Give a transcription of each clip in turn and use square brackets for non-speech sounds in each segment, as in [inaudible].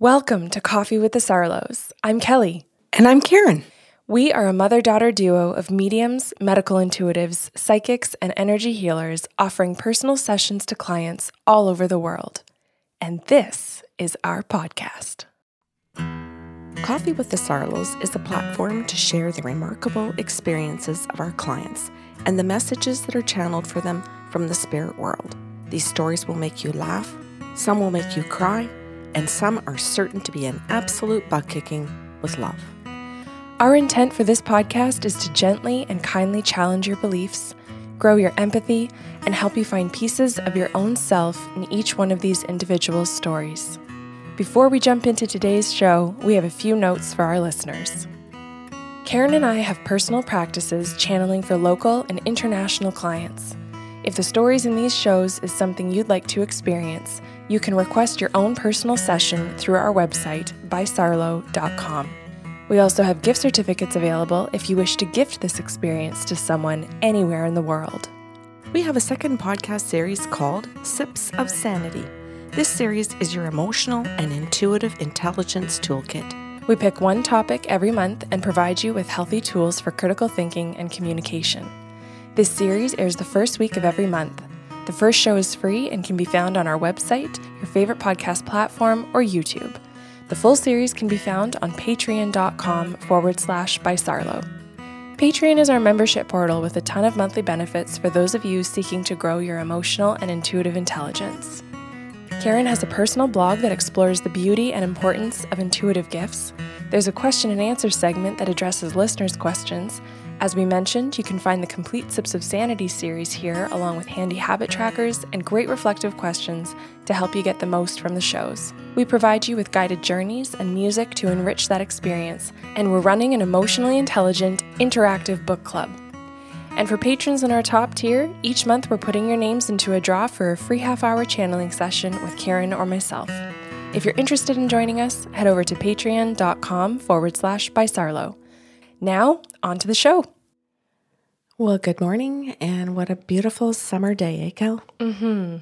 Welcome to Coffee with the Sarlos. I'm Kelly. And I'm Karen. We are a mother daughter duo of mediums, medical intuitives, psychics, and energy healers offering personal sessions to clients all over the world. And this is our podcast. Coffee with the Sarlos is a platform to share the remarkable experiences of our clients and the messages that are channeled for them from the spirit world. These stories will make you laugh, some will make you cry, and some are certain to be an absolute butt kicking with love. Our intent for this podcast is to gently and kindly challenge your beliefs, grow your empathy, and help you find pieces of your own self in each one of these individual stories. Before we jump into today's show, we have a few notes for our listeners. Karen and I have personal practices channeling for local and international clients. If the stories in these shows is something you'd like to experience, you can request your own personal session through our website, bysarlo.com. We also have gift certificates available if you wish to gift this experience to someone anywhere in the world. We have a second podcast series called Sips of Sanity. This series is your emotional and intuitive intelligence toolkit. We pick one topic every month and provide you with healthy tools for critical thinking and communication. This series airs the first week of every month. The first show is free and can be found on our website, your favorite podcast platform, or YouTube. The full series can be found on patreon.com forward slash by Sarlo. Patreon is our membership portal with a ton of monthly benefits for those of you seeking to grow your emotional and intuitive intelligence. Karen has a personal blog that explores the beauty and importance of intuitive gifts. There's a question and answer segment that addresses listeners' questions, as we mentioned, you can find the complete Sips of Sanity series here, along with handy habit trackers and great reflective questions to help you get the most from the shows. We provide you with guided journeys and music to enrich that experience, and we're running an emotionally intelligent, interactive book club. And for patrons in our top tier, each month we're putting your names into a draw for a free half hour channeling session with Karen or myself. If you're interested in joining us, head over to patreon.com forward slash by Sarlo. Now, on to the show. Well, good morning, and what a beautiful summer day, eh, Kel? Mm-hmm.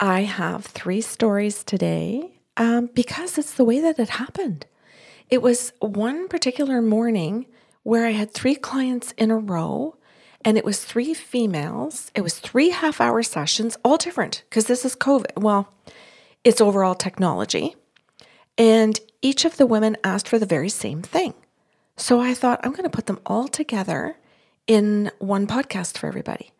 I have three stories today um, because it's the way that it happened. It was one particular morning where I had three clients in a row, and it was three females. It was three half hour sessions, all different because this is COVID. Well, it's overall technology. And each of the women asked for the very same thing. So I thought, I'm going to put them all together in one podcast for everybody.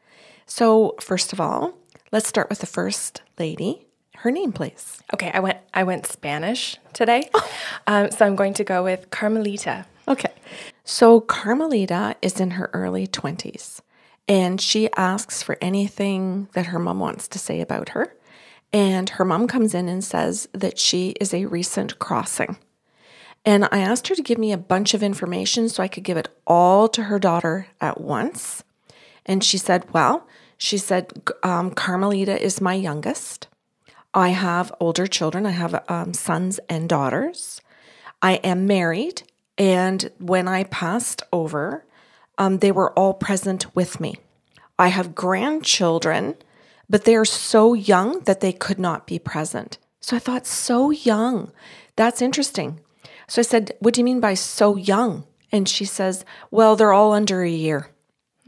So, first of all, let's start with the first lady. Her name, please. Okay, I went I went Spanish today, [laughs] um, so I'm going to go with Carmelita. Okay, so Carmelita is in her early twenties, and she asks for anything that her mom wants to say about her. And her mom comes in and says that she is a recent crossing. And I asked her to give me a bunch of information so I could give it all to her daughter at once. And she said, Well, she said, um, Carmelita is my youngest. I have older children, I have um, sons and daughters. I am married. And when I passed over, um, they were all present with me. I have grandchildren, but they are so young that they could not be present. So I thought, so young. That's interesting. So I said, What do you mean by so young? And she says, Well, they're all under a year.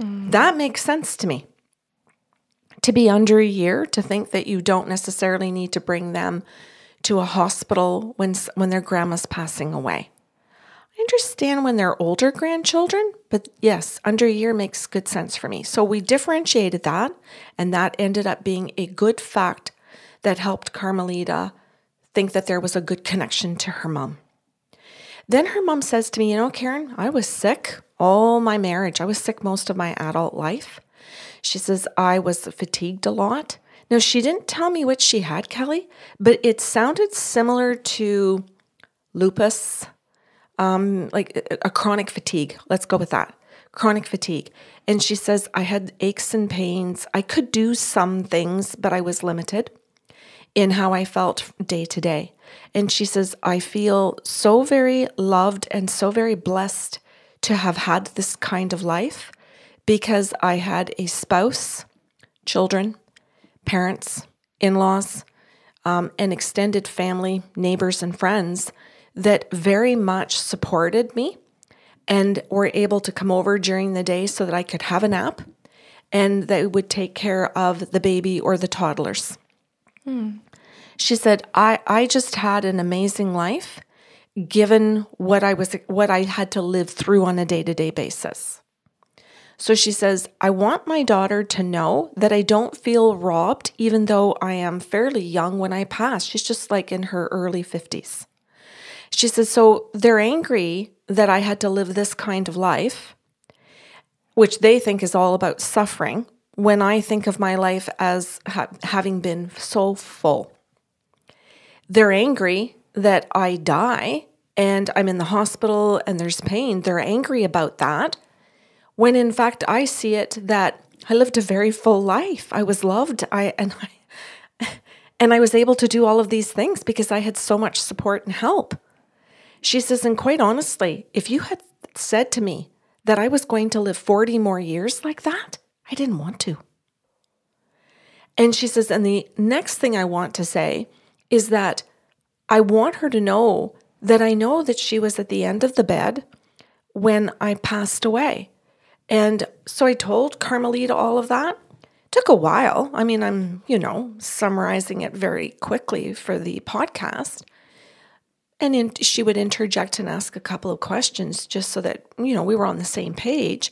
Mm. That makes sense to me. To be under a year, to think that you don't necessarily need to bring them to a hospital when, when their grandma's passing away. I understand when they're older grandchildren, but yes, under a year makes good sense for me. So we differentiated that, and that ended up being a good fact that helped Carmelita think that there was a good connection to her mom. Then her mom says to me, You know, Karen, I was sick all my marriage. I was sick most of my adult life. She says, I was fatigued a lot. Now, she didn't tell me what she had, Kelly, but it sounded similar to lupus, um, like a chronic fatigue. Let's go with that chronic fatigue. And she says, I had aches and pains. I could do some things, but I was limited in how I felt day to day. And she says, I feel so very loved and so very blessed to have had this kind of life because I had a spouse, children, parents, in laws, um, and extended family, neighbors, and friends that very much supported me and were able to come over during the day so that I could have a nap and they would take care of the baby or the toddlers. She said, I, I just had an amazing life given what I was what I had to live through on a day-to-day basis. So she says, I want my daughter to know that I don't feel robbed, even though I am fairly young when I pass. She's just like in her early 50s. She says, So they're angry that I had to live this kind of life, which they think is all about suffering, when I think of my life as ha- having been so full. They're angry that I die and I'm in the hospital and there's pain. They're angry about that when in fact I see it that I lived a very full life. I was loved. I and I [laughs] and I was able to do all of these things because I had so much support and help. She says, and quite honestly, if you had said to me that I was going to live 40 more years like that, I didn't want to. And she says, and the next thing I want to say is that I want her to know that I know that she was at the end of the bed when I passed away. And so I told Carmelita all of that. Took a while. I mean, I'm, you know, summarizing it very quickly for the podcast. And in, she would interject and ask a couple of questions just so that, you know, we were on the same page.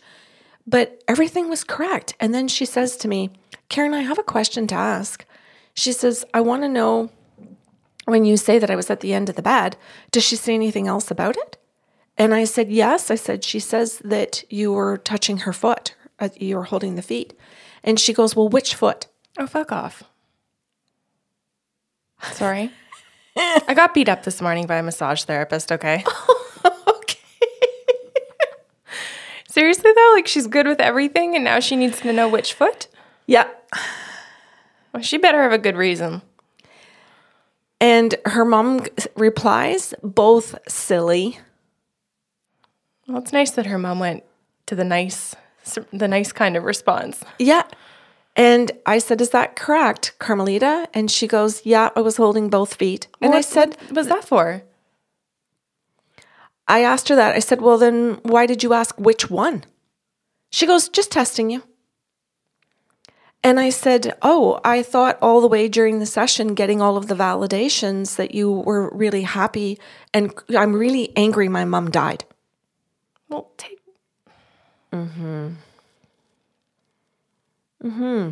But everything was correct. And then she says to me, Karen, I have a question to ask. She says, I want to know when you say that I was at the end of the bed, does she say anything else about it? And I said, Yes. I said, She says that you were touching her foot, uh, you were holding the feet. And she goes, Well, which foot? Oh, fuck off. [laughs] Sorry. I got beat up this morning by a massage therapist, okay? okay. [laughs] Seriously, though? Like, she's good with everything, and now she needs to know which foot? Yeah. Well, she better have a good reason. And her mom replies, both silly. Well, it's nice that her mom went to the nice, the nice kind of response. Yeah. And I said, Is that correct, Carmelita? And she goes, Yeah, I was holding both feet. And I said, what was that for? I asked her that. I said, Well, then why did you ask which one? She goes, Just testing you. And I said, Oh, I thought all the way during the session, getting all of the validations that you were really happy. And I'm really angry my mom died. Well, take. Mm hmm. Mm hmm.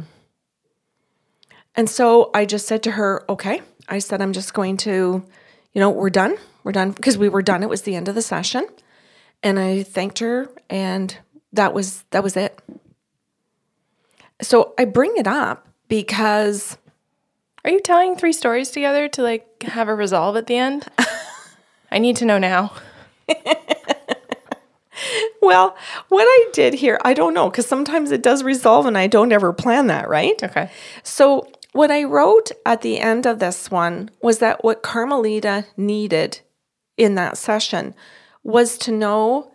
And so I just said to her, Okay. I said, I'm just going to, you know, we're done. We're done because we were done. It was the end of the session. And I thanked her and that was that was it. So I bring it up because Are you tying three stories together to like have a resolve at the end? [laughs] I need to know now. Well, what I did here, I don't know, because sometimes it does resolve and I don't ever plan that, right? Okay. So, what I wrote at the end of this one was that what Carmelita needed in that session was to know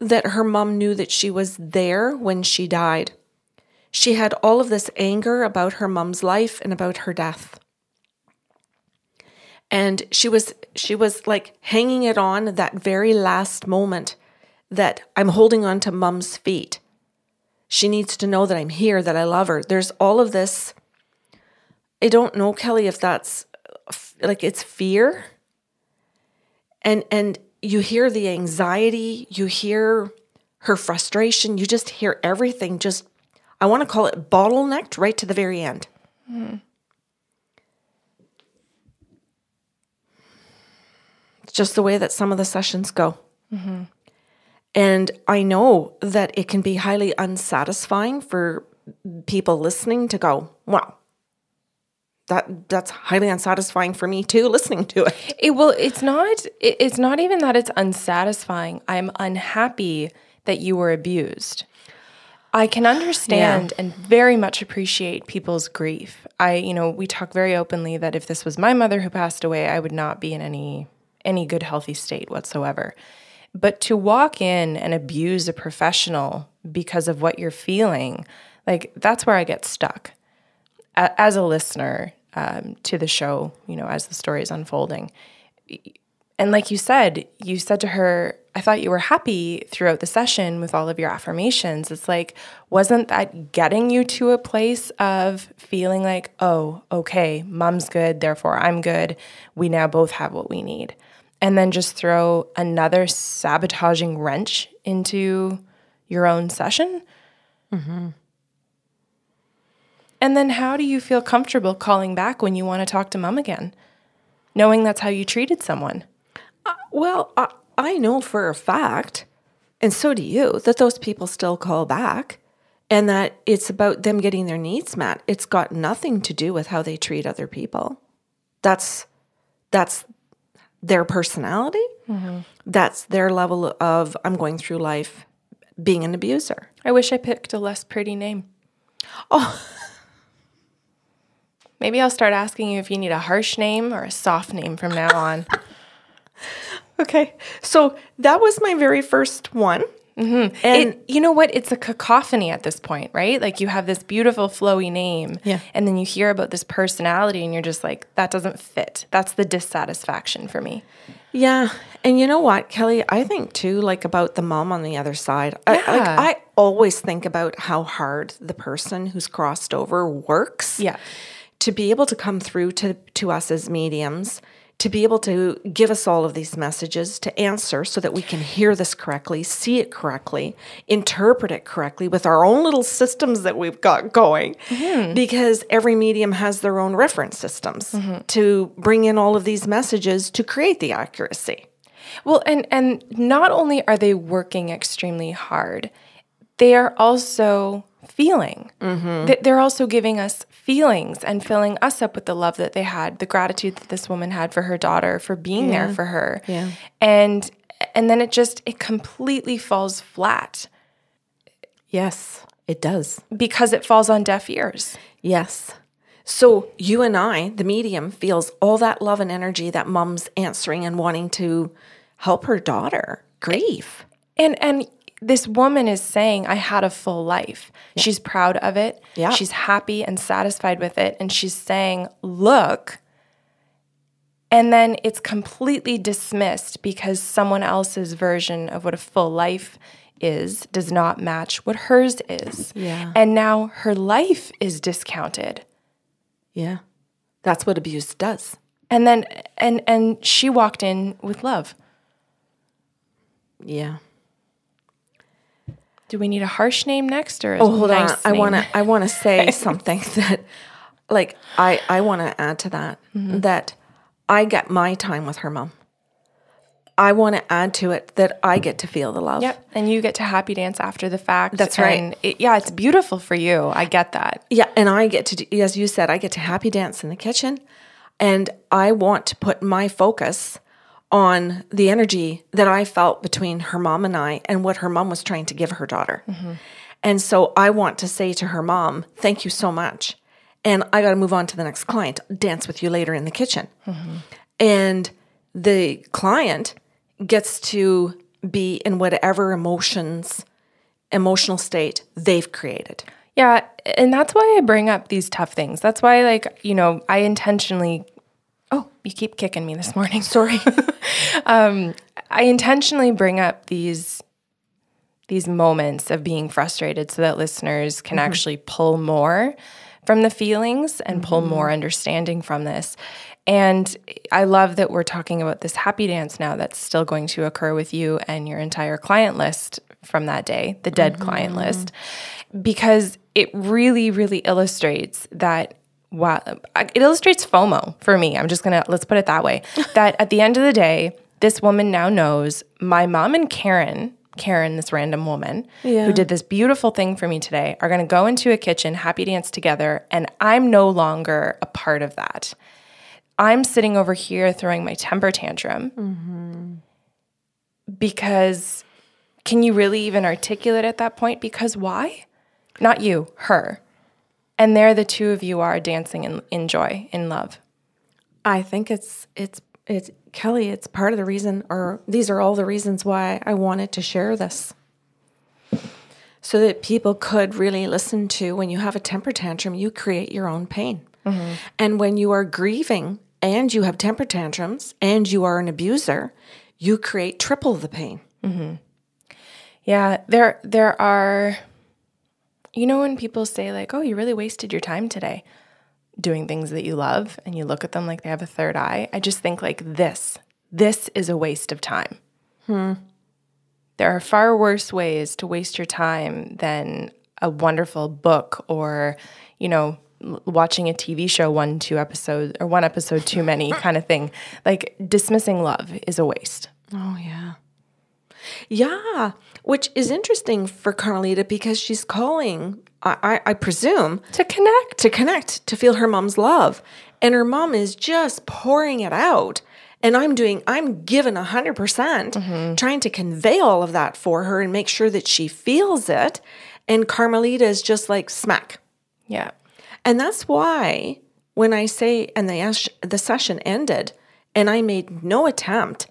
that her mom knew that she was there when she died. She had all of this anger about her mom's life and about her death. And she was she was like hanging it on that very last moment that I'm holding on to mom's feet. She needs to know that I'm here, that I love her. There's all of this. I don't know, Kelly, if that's like it's fear. And and you hear the anxiety, you hear her frustration, you just hear everything just I want to call it bottlenecked right to the very end. Hmm. It's just the way that some of the sessions go. Mm-hmm. And I know that it can be highly unsatisfying for people listening to go, wow, that that's highly unsatisfying for me too, listening to it. It well, it's not. It, it's not even that it's unsatisfying. I'm unhappy that you were abused. I can understand and very much appreciate people's grief. I, you know, we talk very openly that if this was my mother who passed away, I would not be in any any good healthy state whatsoever. But to walk in and abuse a professional because of what you're feeling, like that's where I get stuck. As a listener, um, to the show, you know, as the story is unfolding. And like you said, you said to her, I thought you were happy throughout the session with all of your affirmations. It's like, wasn't that getting you to a place of feeling like, oh, okay, mom's good, therefore I'm good. We now both have what we need. And then just throw another sabotaging wrench into your own session? Mm-hmm. And then how do you feel comfortable calling back when you want to talk to mom again, knowing that's how you treated someone? Uh, well, I, I know for a fact, and so do you, that those people still call back and that it's about them getting their needs met. It's got nothing to do with how they treat other people. That's that's their personality. Mm-hmm. That's their level of I'm going through life being an abuser. I wish I picked a less pretty name. Oh. [laughs] Maybe I'll start asking you if you need a harsh name or a soft name from now on. [laughs] okay. So that was my very first one. Mm-hmm. And it, you know what? It's a cacophony at this point, right? Like you have this beautiful flowy name, yeah. and then you hear about this personality, and you're just like, that doesn't fit. That's the dissatisfaction for me. Yeah, and you know what, Kelly? I think too, like about the mom on the other side. Yeah. I, like, I always think about how hard the person who's crossed over works. Yeah, to be able to come through to to us as mediums to be able to give us all of these messages, to answer so that we can hear this correctly, see it correctly, interpret it correctly with our own little systems that we've got going. Mm-hmm. Because every medium has their own reference systems mm-hmm. to bring in all of these messages to create the accuracy. Well, and and not only are they working extremely hard, they are also feeling. Mm-hmm. They're also giving us feelings and filling us up with the love that they had, the gratitude that this woman had for her daughter, for being yeah. there for her. Yeah. And and then it just it completely falls flat. Yes, it does. Because it falls on deaf ears. Yes. So you and I, the medium, feels all that love and energy that mom's answering and wanting to help her daughter grieve. And and this woman is saying, I had a full life. Yeah. She's proud of it. Yeah. She's happy and satisfied with it. And she's saying, Look. And then it's completely dismissed because someone else's version of what a full life is does not match what hers is. Yeah. And now her life is discounted. Yeah. That's what abuse does. And then and and she walked in with love. Yeah. Do we need a harsh name next or oh hold nice on? I want to I want to say [laughs] something [laughs] that like I I want to add to that mm-hmm. that I get my time with her mom. I want to add to it that I get to feel the love. Yep. And you get to happy dance after the fact. That's right. It, yeah, it's beautiful for you. I get that. Yeah. And I get to, do, as you said, I get to happy dance in the kitchen. And I want to put my focus on the energy that I felt between her mom and I and what her mom was trying to give her daughter. Mm-hmm. And so I want to say to her mom, thank you so much. And I got to move on to the next client, dance with you later in the kitchen. Mm-hmm. And the client gets to be in whatever emotions, emotional state they've created. Yeah. And that's why I bring up these tough things. That's why, like, you know, I intentionally Oh, you keep kicking me this morning. Sorry. [laughs] um, I intentionally bring up these these moments of being frustrated so that listeners can mm-hmm. actually pull more from the feelings and mm-hmm. pull more understanding from this. And I love that we're talking about this happy dance now that's still going to occur with you and your entire client list from that day, the dead mm-hmm. client list, because it really, really illustrates that wow, it illustrates FOMO for me. I'm just gonna let's put it that way. [laughs] that at the end of the day, this woman now knows my mom and Karen, Karen, this random woman yeah. who did this beautiful thing for me today, are gonna go into a kitchen, happy dance together, and I'm no longer a part of that. I'm sitting over here throwing my temper tantrum mm-hmm. because can you really even articulate at that point? Because why? Not you, her. And there the two of you are dancing in, in joy, in love. I think it's it's it's Kelly, it's part of the reason or these are all the reasons why I wanted to share this. So that people could really listen to when you have a temper tantrum, you create your own pain. Mm-hmm. And when you are grieving and you have temper tantrums and you are an abuser, you create triple the pain. Mm-hmm. Yeah, there there are you know when people say like, "Oh, you really wasted your time today doing things that you love," and you look at them like they have a third eye. I just think like this. This is a waste of time. Hmm. There are far worse ways to waste your time than a wonderful book or, you know, watching a TV show one two episodes or one episode too many [laughs] kind of thing. Like dismissing love is a waste. Oh, yeah. Yeah, which is interesting for Carmelita because she's calling, I, I, presume, To connect. to connect, to feel her mom's love. And her mom is just pouring it out. And I'm doing, I'm given 100%, percent mm-hmm. trying to convey all of that for her and make sure that she feels it. And Carmelita is just like smack. Yeah. And that's why when I say, and the, the session ended, and I made no attempt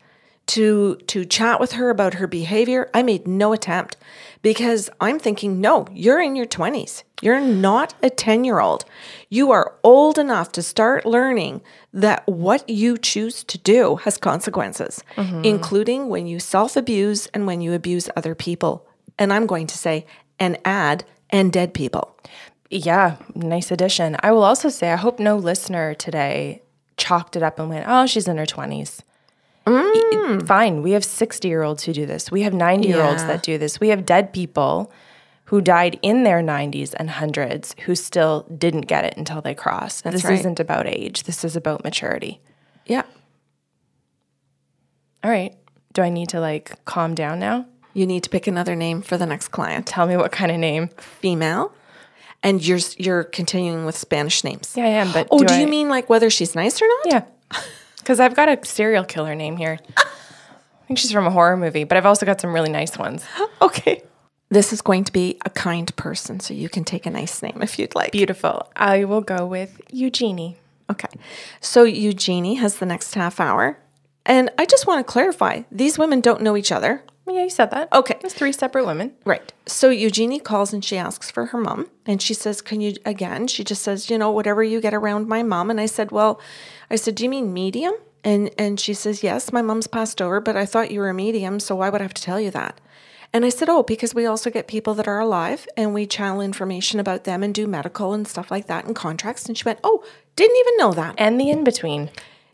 to to chat with her about her behavior, I made no attempt because I'm thinking, no, you're in your 20s. You're not a 10 year old. You are old enough to start learning that what you choose to do has consequences, mm-hmm. including when you self abuse and when you abuse other people. And I'm going to say, and add, and dead people. Yeah, nice addition. I will also say, I hope no listener today chalked it up and went, oh, she's in her 20s. E- mm. Fine. We have 60 year olds who do this. We have 90 year olds Yeah. that do this. We have dead people who died in their 90s and hundreds who still didn't get it until they crossed. this right. isn't about age, this is about maturity. Yeah. All right. Do I need to like calm down now? You need to pick another name for the next client. Tell me what kind of name. Female. And you're you're continuing with Spanish names. Yeah, I am. But Oh, do, I- you mean like whether she's nice or not? Yeah. [laughs] Because I've got a serial killer name here. [laughs] I think she's from a horror movie, but I've also got some really nice ones. Okay. This is going to be a kind person, so you can take a nice name if you'd like. Beautiful. I will go with Eugenie. Okay. So Eugenie has the next half hour. And I just want to clarify these women don't know each other. Yeah, you said that. Okay. It's three separate women. Right. So Eugenie calls and she asks for her mom. And she says, Can you, again, she just says, you know, whatever you get around my mom. And I said, Well, I said, Do you mean medium? And, and she says, Yes, my mom's passed over, but I thought you were a medium. So why would I have to tell you that? And I said, Oh, because we also get people that are alive and we channel information about them and do medical and stuff like that and contracts. And she went, Oh, didn't even know that. And the in between.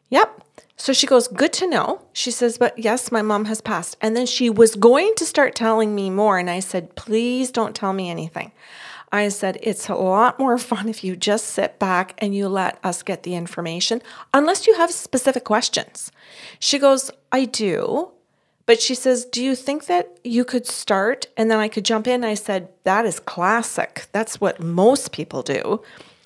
Yep. So she goes, Good to know. She says, But yes, my mom has passed. And then she was going to start telling me more. And I said, Please don't tell me anything. I said, It's a lot more fun if you just sit back and you let us get the information, unless you have specific questions. She goes, I do. But she says, Do you think that you could start and then I could jump in? I said, That is classic. That's what most people do.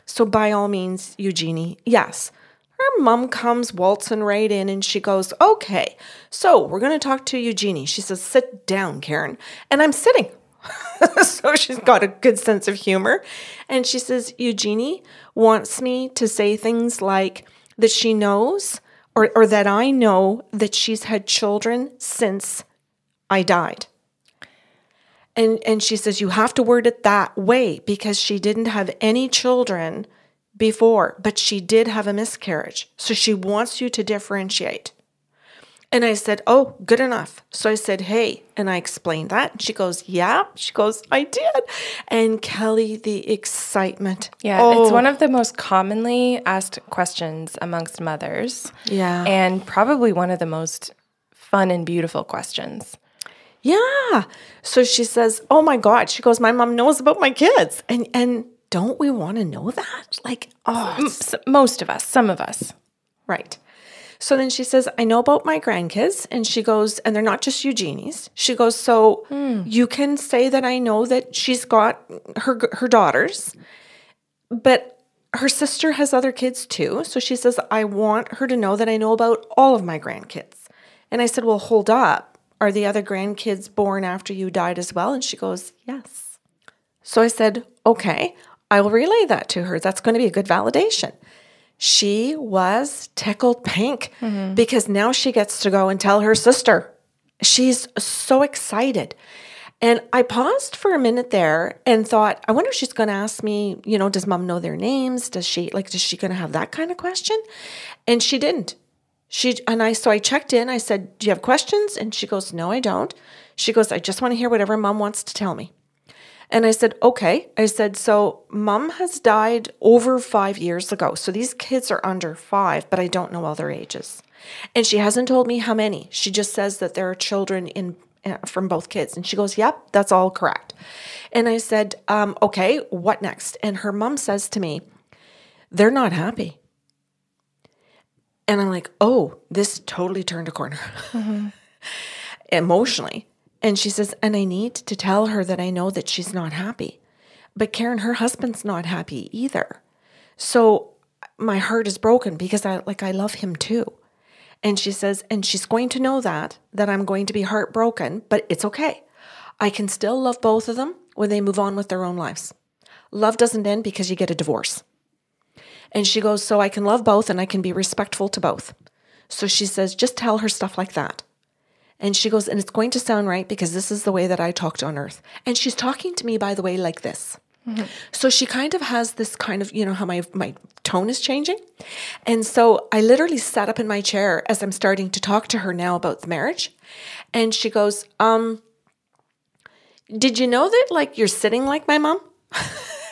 So, by all means, Eugenie, yes. Her mom comes waltzing right in and she goes, Okay, so we're going to talk to Eugenie. She says, Sit down, Karen. And I'm sitting. [laughs] so she's got a good sense of humor. And she says, Eugenie wants me to say things like that she knows or, or that I know that she's had children since I died. And, and she says, You have to word it that way because she didn't have any children before, but she did have a miscarriage. So she wants you to differentiate. And I said, Oh, good enough. So I said, Hey, and I explained that. And she goes, Yeah. She goes, I did. And Kelly, the excitement. Yeah, Oh, it's one of the most commonly asked questions amongst mothers. Yeah. And probably one of the most fun and beautiful questions. Yeah. So she says, "Oh my god." She goes, "My mom knows about my kids." And and don't we want to know that? Like, oh, S- most of us, some of us. right. So then she says, "I know about my grandkids." And she goes, "And they're not just Eugenie's." She goes, "So hmm. you can say that I know that she's got her her daughters, but her sister has other kids too." So she says, "I want her to know that I know about all of my grandkids." And I said, "Well, hold up. Are the other grandkids born after you died as well?" And she goes, "Yes." So I said, okay, I will relay that to her. That's going to be a good validation. She was tickled pink mm-hmm. because now she gets to go and tell her sister. She's so excited. And I paused for a minute there and thought, I wonder if she's going to ask me, you know, does mom know their names? Does she like, is she going to have that kind of question? And she didn't. She, and I, so I checked in. I said, Do you have questions? And she goes, No, I don't. She goes, I just want to hear whatever mom wants to tell me. And I said, Okay. I said, So mom has died over five years ago. So these kids are under five, but I don't know all their ages. And she hasn't told me how many. She just says that there are children in uh, from both kids. And she goes, Yep, that's all correct. And I said, um, Okay, what next? And her mom says to me, They're not happy. And I'm like, Oh, this totally turned a corner mm-hmm. [laughs] emotionally. And she says, And I need to tell her that I know that she's not happy. But Karen, her husband's not happy either. So my heart is broken because I like I love him too. And she says, and she's going to know that, that I'm going to be heartbroken, but it's okay. I can still love both of them when they move on with their own lives. Love doesn't end because you get a divorce. And she goes, So I can love both and I can be respectful to both. So she says, Just tell her stuff like that. And she goes, And it's going to sound right because this is the way that I talked on earth. And she's talking to me, by the way, like this. Mm-hmm. So she kind of has this kind of, you know, how my, my tone is changing. And so I literally sat up in my chair as I'm starting to talk to her now about the marriage. And she goes, um, did you know that like you're sitting like my mom? [laughs]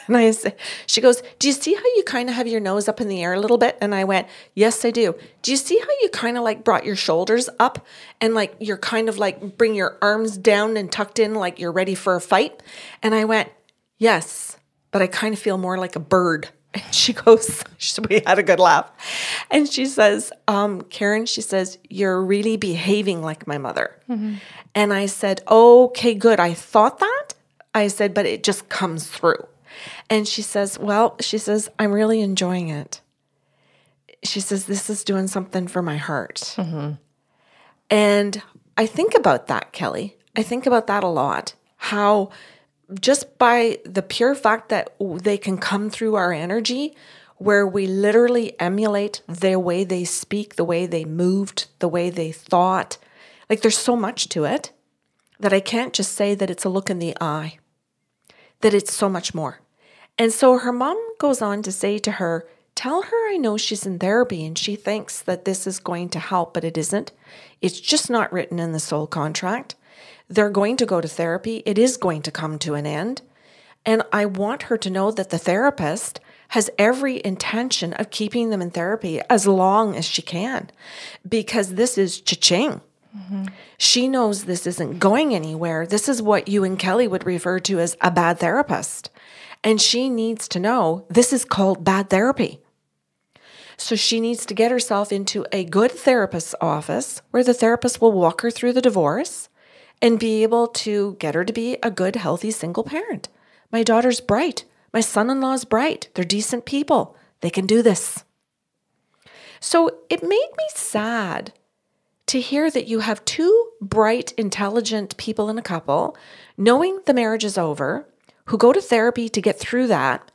and I said, she goes, do you see how you kind of have your nose up in the air a little bit? And I went, yes, I do. Do you see how you kind of like brought your shoulders up and like you're kind of like bring your arms down and tucked in like you're ready for a fight? And I went, Yes, but I kind of feel more like a bird. [laughs] And she goes, [laughs] we had a good laugh. And she says, um, Karen, she says, you're really behaving like my mother. Mm-hmm. And I said, okay, good. I thought that. I said, but it just comes through. And she says, well, she says, I'm really enjoying it. She says, this is doing something for my heart. Mm-hmm. And I think about that, Kelly. I think about that a lot. How just by the pure fact that they can come through our energy, where we literally emulate the way they speak, the way they moved, the way they thought. Like there's so much to it that I can't just say that it's a look in the eye, that it's so much more. And so her mom goes on to say to her, Tell her I know she's in therapy and she thinks that this is going to help, but it isn't. It's just not written in the soul contract. They're going to go to therapy. It is going to come to an end. And I want her to know that the therapist has every intention of keeping them in therapy as long as she can because this is cha-ching. She knows this isn't going anywhere. This is what you and Kelly would refer to as a bad therapist. And she needs to know this is called bad therapy. So she needs to get herself into a good therapist's office where the therapist will walk her through the divorce and be able to get her to be a good, healthy single parent. My daughter's bright. My son in law's bright. They're decent people. They can do this. So it made me sad to hear that you have two bright, intelligent people in a couple, knowing the marriage is over, who go to therapy to get through that,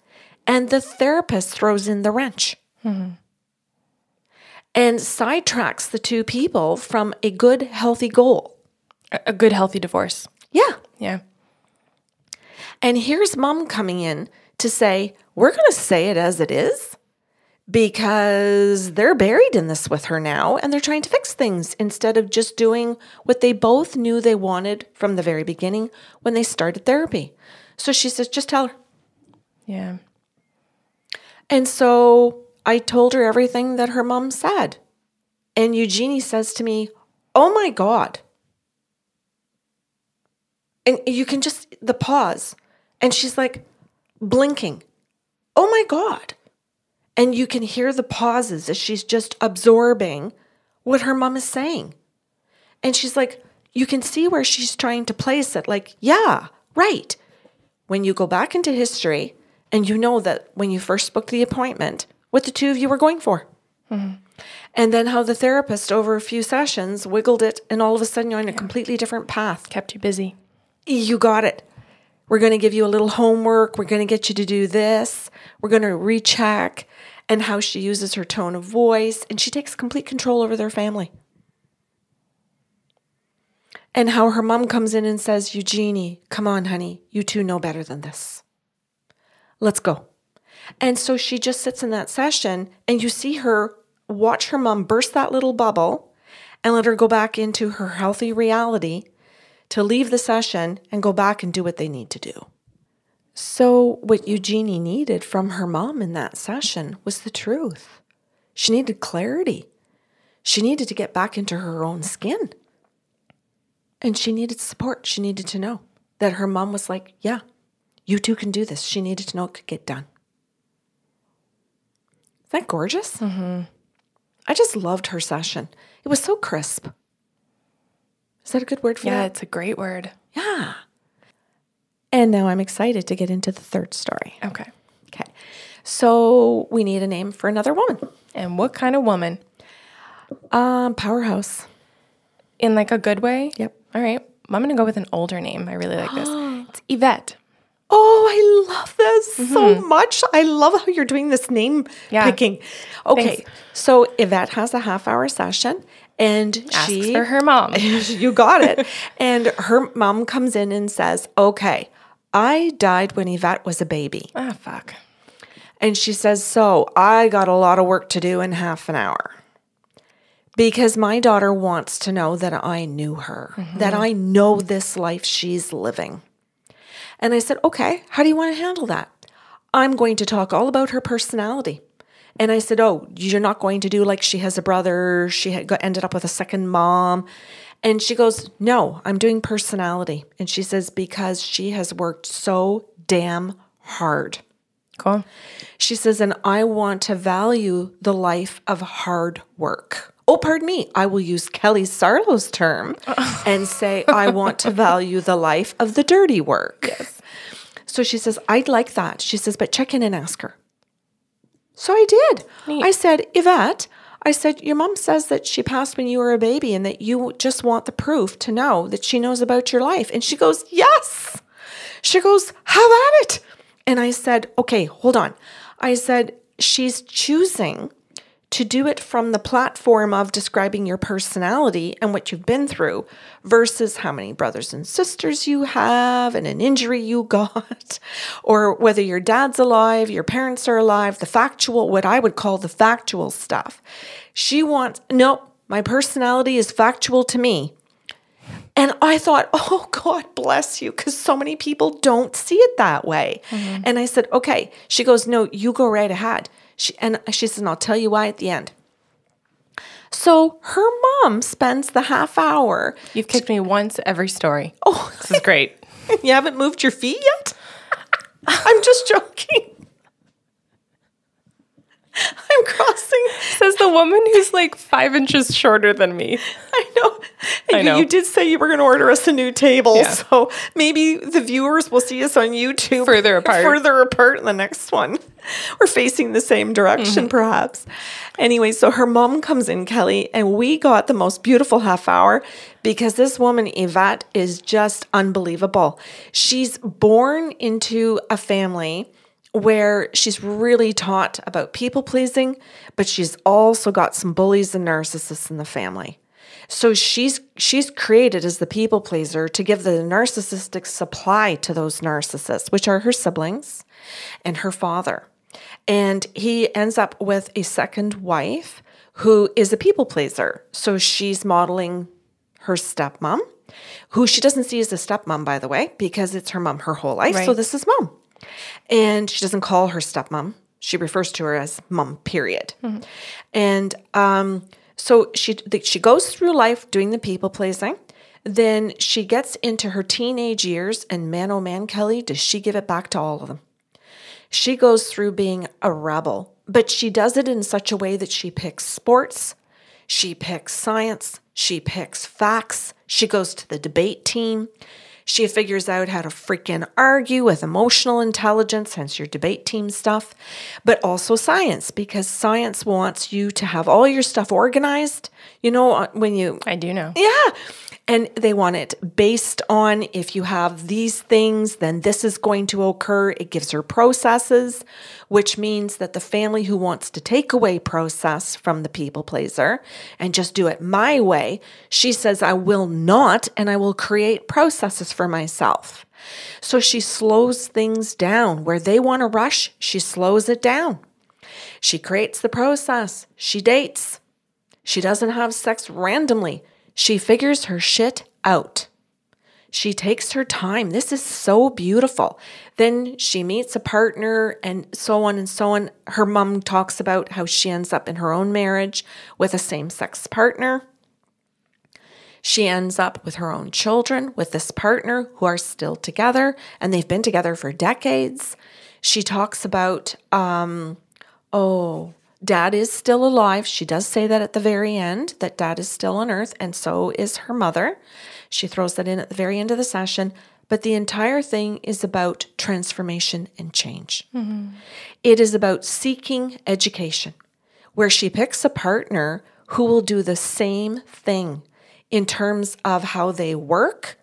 and the therapist throws in the wrench. Mm-hmm. And sidetracks the two people from a good, healthy goal a good healthy divorce. Yeah. Yeah. And here's mom coming in to say, we're going to say it as it is because they're buried in this with her now and they're trying to fix things instead of just doing what they both knew they wanted from the very beginning when they started therapy. So she says, just tell her. Yeah. And so I told her everything that her mom said. And Eugenie says to me, Oh my God, and you can just the pause and she's like blinking oh my god and you can hear the pauses as she's just absorbing what her mom is saying and she's like you can see where she's trying to place it like yeah right when you go back into history and you know that when you first booked the appointment what the two of you were going for mm-hmm. and then how the therapist over a few sessions wiggled it and all of a sudden you're on a completely different path kept you busy you got it. We're going to give you a little homework. We're going to get you to do this. We're going to recheck and how she uses her tone of voice. And she takes complete control over their family. and how her mom comes in and says, Eugenie, come on, honey, you two know better than this. Let's go. And so she just sits in that session, and you see her watch her mom burst that little bubble and let her go back into her healthy reality to leave the session and go back and do what they need to do. So, what Eugenie needed from her mom in that session was the truth. She needed clarity. She needed to get back into her own skin. And she needed support. She needed to know that her mom was like, Yeah, you two can do this. She needed to know it could get done. Isn't that gorgeous? Mm-hmm. I just loved her session. It was so crisp. Is that a good word for Yeah, that? Yeah, it's a great word. Yeah. And now I'm excited to get into the third story. Okay. Okay. So we need a name for another woman. And what kind of woman? Um, powerhouse. In like a good way? Yep. All right. I'm going to go with an older name. I really like this. [gasps] It's Yvette. Oh, I love this so much. I love how you're doing this name Mm-hmm. Yeah. picking. Okay. Thanks. So Yvette has a half hour session and Asks she for her mom. [laughs] you got it. [laughs] and her mom comes in and says, Okay, I died when Yvette was a baby. Ah, fuck. And she says, So I got a lot of work to do in half an hour because my daughter wants to know that I knew her, that I know this life she's living. And I said, Okay, how do you want to handle that? I'm going to talk all about her personality. And I said, Oh, you're not going to do like she has a brother, she had got, ended up with a second mom. And she goes, No, I'm doing personality. And she says, Because she has worked so damn hard. Cool. She says, and I want to value the life of hard work. Oh, pardon me. I will use Kelly Sarlo's term [laughs] and say, I want to value the life of the dirty work. Yes. So she says, I'd like that. She says, but check in and ask her. So I did. I said, Yvette, I said, your mom says that she passed when you were a baby and that you just want the proof to know that she knows about your life. And she goes, Yes. She goes, Have at it. And I said, Okay, hold on. I said, She's choosing to do it from the platform of describing your personality and what you've been through versus how many brothers and sisters you have and an injury you [laughs] got, or whether your dad's alive, your parents are alive, the factual, what I would call the factual stuff. She wants, nope, my personality is factual to me. And I thought, [laughs] oh, God bless you, because so many people don't see it that way. Mm-hmm. And I said, okay. She goes, no, you go right ahead. She, and she says, and I'll tell you why at the end. So her mom spends the half hour. You've kicked me once every story. Oh, This is great. [laughs] you haven't moved your feet yet? [laughs] I'm just joking. [laughs] I'm crossing. Says the woman who's like five inches shorter than me. I know. And I you- know. You did say you were going to order us a new table, Yeah. so maybe the viewers will see us on YouTube Further apart. Further apart in the next one. We're facing the same direction, Mm-hmm. perhaps. Anyway, so her mom comes in, Kelly, and we got the most beautiful half hour because this woman, Yvette, is just unbelievable. She's born into a family where she's really taught about people pleasing, but she's also got some bullies and narcissists in the family. So she's she's created as the people pleaser to give the narcissistic supply to those narcissists, which are her siblings and her father. And he ends up with a second wife who is a people pleaser. So she's modeling her stepmom, who she doesn't see as a stepmom, by the way, because it's her mom her whole life. So this is mom. And she doesn't call her stepmom. She refers to her as mom, period. And um, so she she goes through life doing the people pleasing. Then she gets into her teenage years, and man, oh man, Kelly, does she give it back to all of them? She goes through being a rebel, but she does it in such a way that she picks sports, she picks science, she picks facts, she goes to the debate team. She figures out how to freaking argue with emotional intelligence, hence your debate team stuff, but also science, because science wants you to have all your stuff organized. You know, uh, when you I do know. yeah. And they want it based on if you have these things, then this is going to occur. It gives her processes, which means that the family who wants to take away process from the people pleaser and just do it my way, she says, I will not, and I will create processes for myself. So she slows things down. Where they want to rush, she slows it down. She creates the process. She dates. She doesn't have sex randomly. She figures her shit out. She takes her time. This is so beautiful. Then she meets a partner and so on and so on. Her mom talks about how she ends up in her own marriage with a same sex partner. She ends up with her own children with this partner who are still together and they've been together for decades. She talks about, um, oh, dad is still alive. She does say that at the very end, that dad is still on earth, and so is her mother. She throws that in at the very end of the session. But the entire thing is about transformation and change. Mm-hmm. It is about seeking education, where she picks a partner who will do the same thing in terms of how they work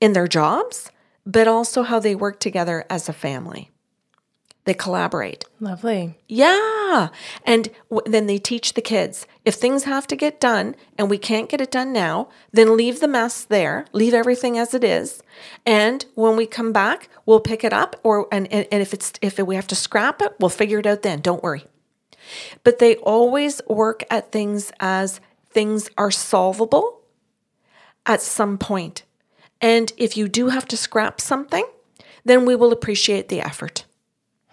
in their jobs, but also how they work together as a family. They collaborate. Lovely. Yeah. And w- then they teach the kids if things have to get done and we can't get it done now, then leave the mess there, leave everything as it is. And when we come back, we'll pick it up or and, and, and if it's if we have to scrap it, we'll figure it out then. Don't worry. But they always work at things as things are solvable at some point. And if you do have to scrap something, then we will appreciate the effort.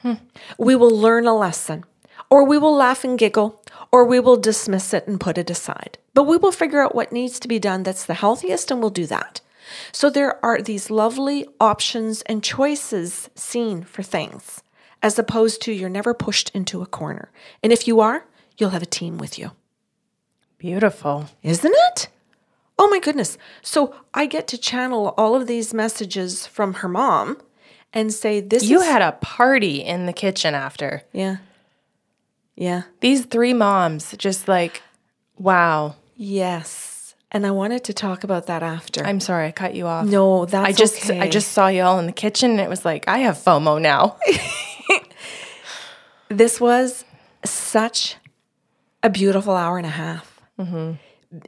Hmm. We will learn a lesson, or we will laugh and giggle, or we will dismiss it and put it aside. But we will figure out what needs to be done that's the healthiest, and we'll do that. So there are these lovely options and choices seen for things, as opposed to you're never pushed into a corner. And if you are, you'll have a team with you. Beautiful. Isn't it? Oh my goodness. So I get to channel all of these messages from her mom and say, This You is. had a party in the kitchen after. Yeah. Yeah. These three moms, just like, wow. Yes. And I wanted to talk about that after. I'm sorry, I cut you off. no, that's I just okay. I just saw you all in the kitchen and it was like, I have FOMO now. [laughs] this was such a beautiful hour and a half. Mm-hmm.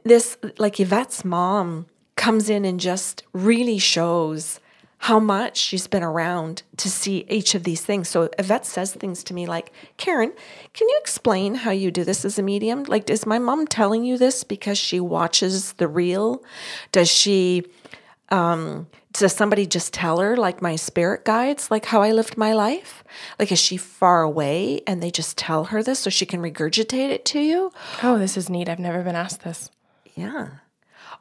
This, like Yvette's mom, comes in and just really shows how much she's been around to see each of these things. So Yvette says things to me like, Karen, can you explain how you do this as a medium? Like, is my mom telling you this because she watches the reel? Does she um, does somebody just tell her like my spirit guides like how i lived my life like is she far away and they just tell her this so she can regurgitate it to you oh, this is neat. I've never been asked this. yeah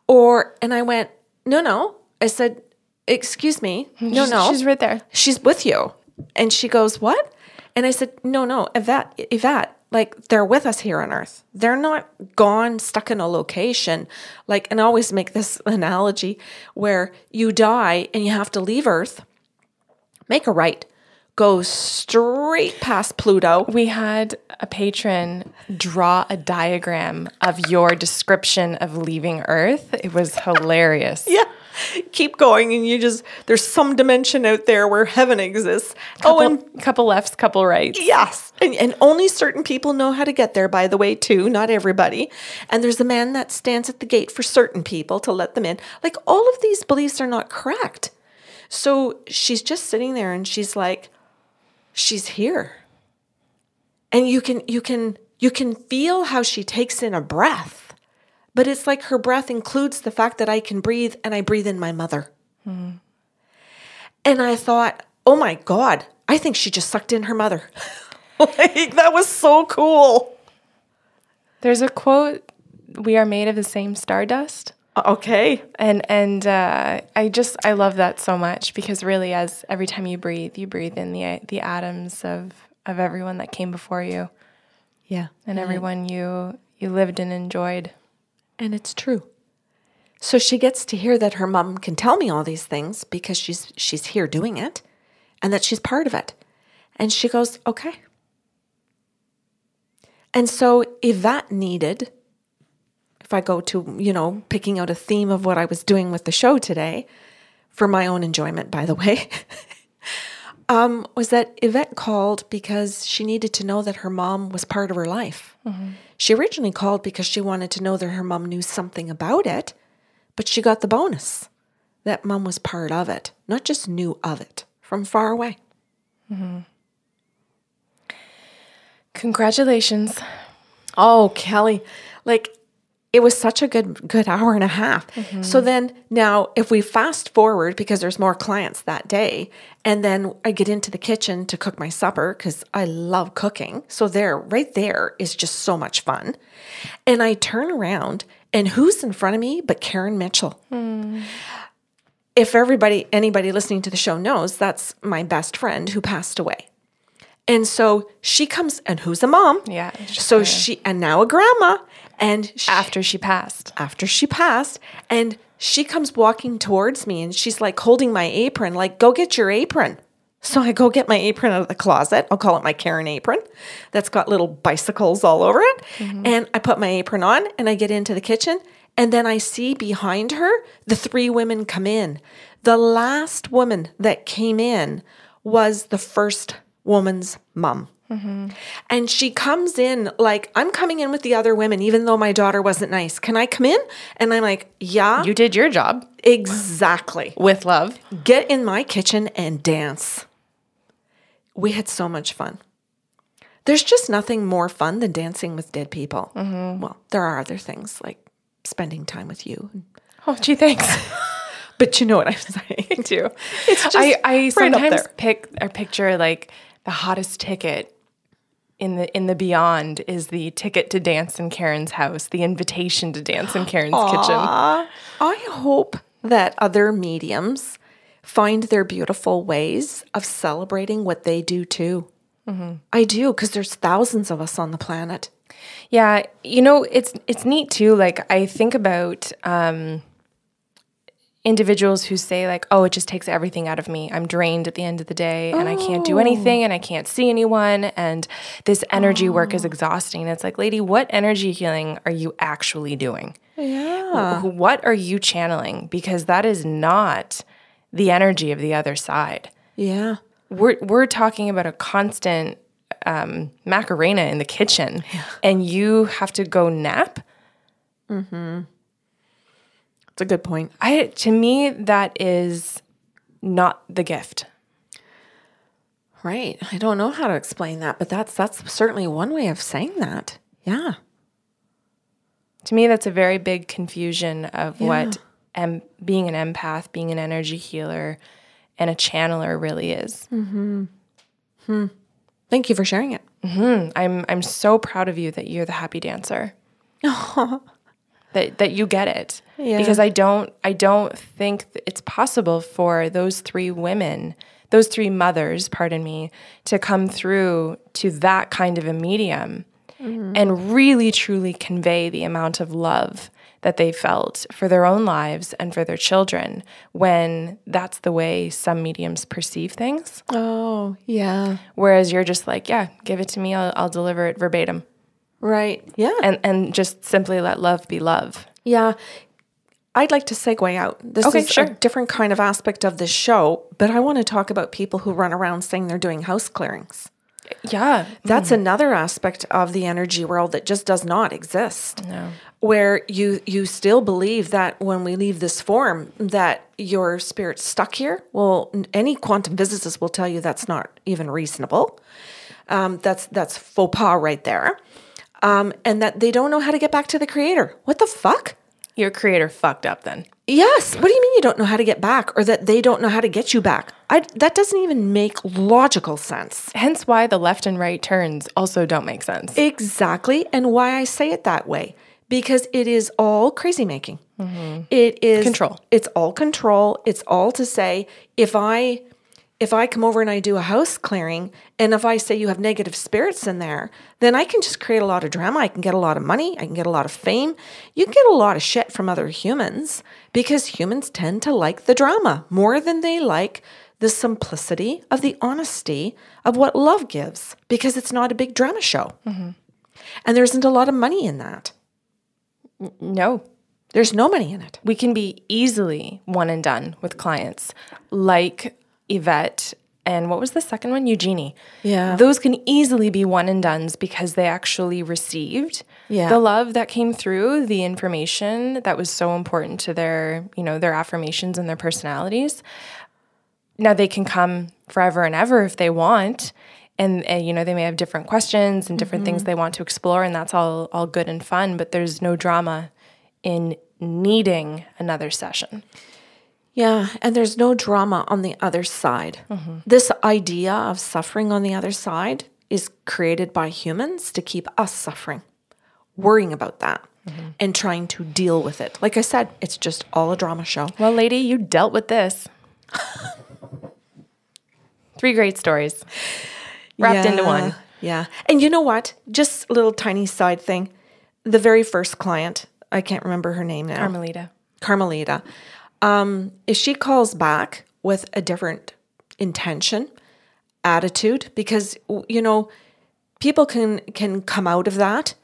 or and i went no no i said excuse me. No She's- no. She's right there. she's with you. And she goes what? And i said no no yvette yvette like they're with us here on earth. They're not gone stuck in a location. Like and i always make this [laughs] analogy where you die and you have to leave earth make a right go straight past pluto. We had a patron draw a diagram of your description of leaving Earth. It was hilarious. [laughs] yeah [laughs] keep going and you just there's some dimension out there where heaven exists oh Couple, and couple lefts, couple rights. Yes. And, and only certain people know how to get there, by the way, too, not everybody. And there's a man that stands at the gate for certain people to let them in. Like all of these beliefs are not correct. So she's just sitting there and she's like, she's here. And you can you can you can feel how she takes in a breath. But it's like her breath includes the fact that I can breathe and I breathe in my mother. And I thought, oh my God, I think she just sucked in her mother. [laughs] like, that was so cool. There's a quote, "We are made of the same stardust." Okay. And and uh, I just I love that so much because really, as every time you breathe, you breathe in the the atoms of of everyone that came before you Yeah. and everyone you you lived and enjoyed. And it's true. So she gets to hear that her mom can tell me all these things because she's she's here doing it and that she's part of it. And she goes, "Okay." And so if that needed if I go to, you know, picking out a theme of what I was doing with the show today, for my own enjoyment, by the way, [laughs] um, was that Yvette called because she needed to know that her mom was part of her life. She originally called because she wanted to know that her mom knew something about it, but she got the bonus that mom was part of it, not just knew of it from far away. Congratulations. Oh, Kelly, like it was such a good good hour and a half. So then now if we fast forward because there's more clients that day and then I get into the kitchen to cook my supper cuz I love cooking. So there right there is just so much fun. And I turn around and who's in front of me but Karen Mitchell. If everybody anybody listening to the show knows, that's my best friend who passed away. And so she comes and who's a mom? Yeah, So she and now a grandma and she, After she passed. after she passed and she comes walking towards me and she's like holding my apron like go get your apron. So i go get my apron out of the closet. I'll call it my karen apron. That's got little bicycles all over it. Mm-hmm. And i put my apron on and i get into the kitchen and then i see behind her the three women come in. The last woman that came in was the first woman's mom Mm-hmm. and she comes in like, I'm coming in with the other women, even though my daughter wasn't nice. Can I come in? And I'm like, yeah, You did your job exactly. with love. Get in my kitchen and dance. We had so much fun. There's just nothing more fun than dancing with dead people. Mm-hmm. Well, there are other things like spending time with you. Oh, gee, thanks. [laughs] [laughs] But you know what I'm saying. too. It's just I, I right up sometimes pick or picture like the hottest ticket in the in the beyond is the ticket to dance in Karen's house, the invitation to dance in Karen's [gasps] kitchen. I hope that other mediums find their beautiful ways of celebrating what they do too. I do because there's thousands of us on the planet. Yeah, you know, it's it's neat too. Like I think about um, individuals who say like, "Oh, it just takes everything out of me. I'm drained at the end of the day, and I can't do anything, and I can't see anyone, and this energy work is exhausting." It's like, lady, what energy healing are you actually doing? Yeah. What are you channeling? Because that is not the energy of the other side. Yeah. We're we're talking about a constant um, Macarena in the kitchen, and you have to go nap. It's a good point. I to me that is not the gift. Right. I don't know how to explain that, but that's that's certainly one way of saying that. Yeah. To me, that's a very big confusion of what em- being an empath, being an energy healer, and a channeler really is. Mhm. Hmm. Thank you for sharing it. I'm I'm so proud of you that you're the happy dancer. [laughs] that that you get it. Yeah. Because I don't I don't think it's possible for those three women, those three mothers, pardon me, to come through to that kind of a medium mm-hmm. and really truly convey the amount of love that they felt for their own lives and for their children when that's the way some mediums perceive things. Oh, yeah. Whereas you're just like, yeah, give it to me, I'll, I'll deliver it verbatim. Right. Yeah. And, and just simply let love be love. Yeah. I'd like to segue out. This Okay, is sure. a different kind of aspect of this show, but I want to talk about people who run around saying they're doing house clearings. Yeah. That's another aspect of the energy world that just does not exist. No. Where you you still believe that when we leave this form that your spirit's stuck here. Well, any quantum physicist will tell you that's not even reasonable. Um, that's that's faux pas right there. Um, and that they don't know how to get back to the creator. What the fuck? Your creator fucked up then. Yes. What do you mean you don't know how to get back or that they don't know how to get you back? I, that doesn't even make logical sense. Hence why the left and right turns also don't make sense. Exactly. And why I say it that way. Because it is all crazy making. It is Control. It's all control. It's all to say if I if I come over and I do a house clearing and if I say you have negative spirits in there, then I can just create a lot of drama. I can get a lot of money. I can get a lot of fame. You can get a lot of shit from other humans because humans tend to like the drama more than they like the simplicity of the honesty of what love gives because it's not a big drama show. Mm-hmm. And there isn't a lot of money in that. No, There's no money in it. we can be easily one and done with clients like Yvette and what was the second one? Eugenie. Yeah. Those can easily be one and dones because they actually received Yeah. the love that came through, the information that was so important to their, you know, their affirmations and their personalities. Now they can come forever and ever if they want. And, and you know they may have different questions and different things mm-hmm. they want to explore and that's all all good and fun but there's no drama in needing another session Yeah, and there's no drama on the other side. Mm-hmm. This idea of suffering on the other side is created by humans to keep us suffering, worrying about that, mm-hmm. and trying to deal with it. Like I said, it's just all a drama show. Well, lady, you dealt with this. [laughs] Three great stories wrapped into one. Yeah. And you know what? Just a little tiny side thing. The very first client, I can't remember her name now. Carmelita. Carmelita. Um, if she calls back with a different intention, attitude, because you know, people can can come out of that,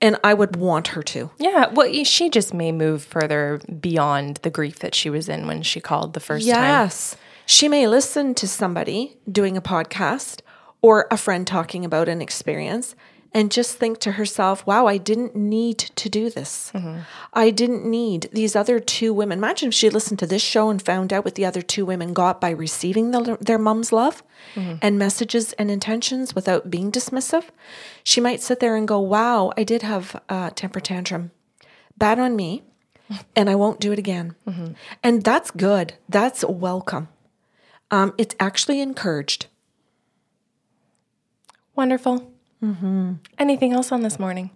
and I would want her to. Yeah, well, she just may move further beyond the grief that she was in when she called the first time. Yes. She may listen to somebody doing a podcast or a friend talking about an experience and just think to herself, wow, I didn't need to do this. Mm-hmm. I didn't need these other two women. Imagine if she listened to this show and found out what the other two women got by receiving the, their mom's love mm-hmm. and messages and intentions without being dismissive. She might sit there and go, wow, I did have a temper tantrum. Bad on me. [laughs] And I won't do it again. Mm-hmm. And that's good. That's welcome. Um, it's actually encouraged. Wonderful. Mm-hmm. Anything else on this morning?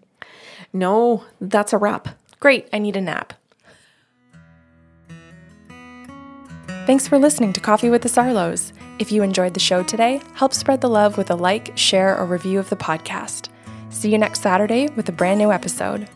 No, that's a wrap. Great, I need a nap. Thanks for listening to Coffee with the Sarlos. If you enjoyed the show today, help spread the love with a like, share, or review of the podcast. See you next Saturday with a brand new episode.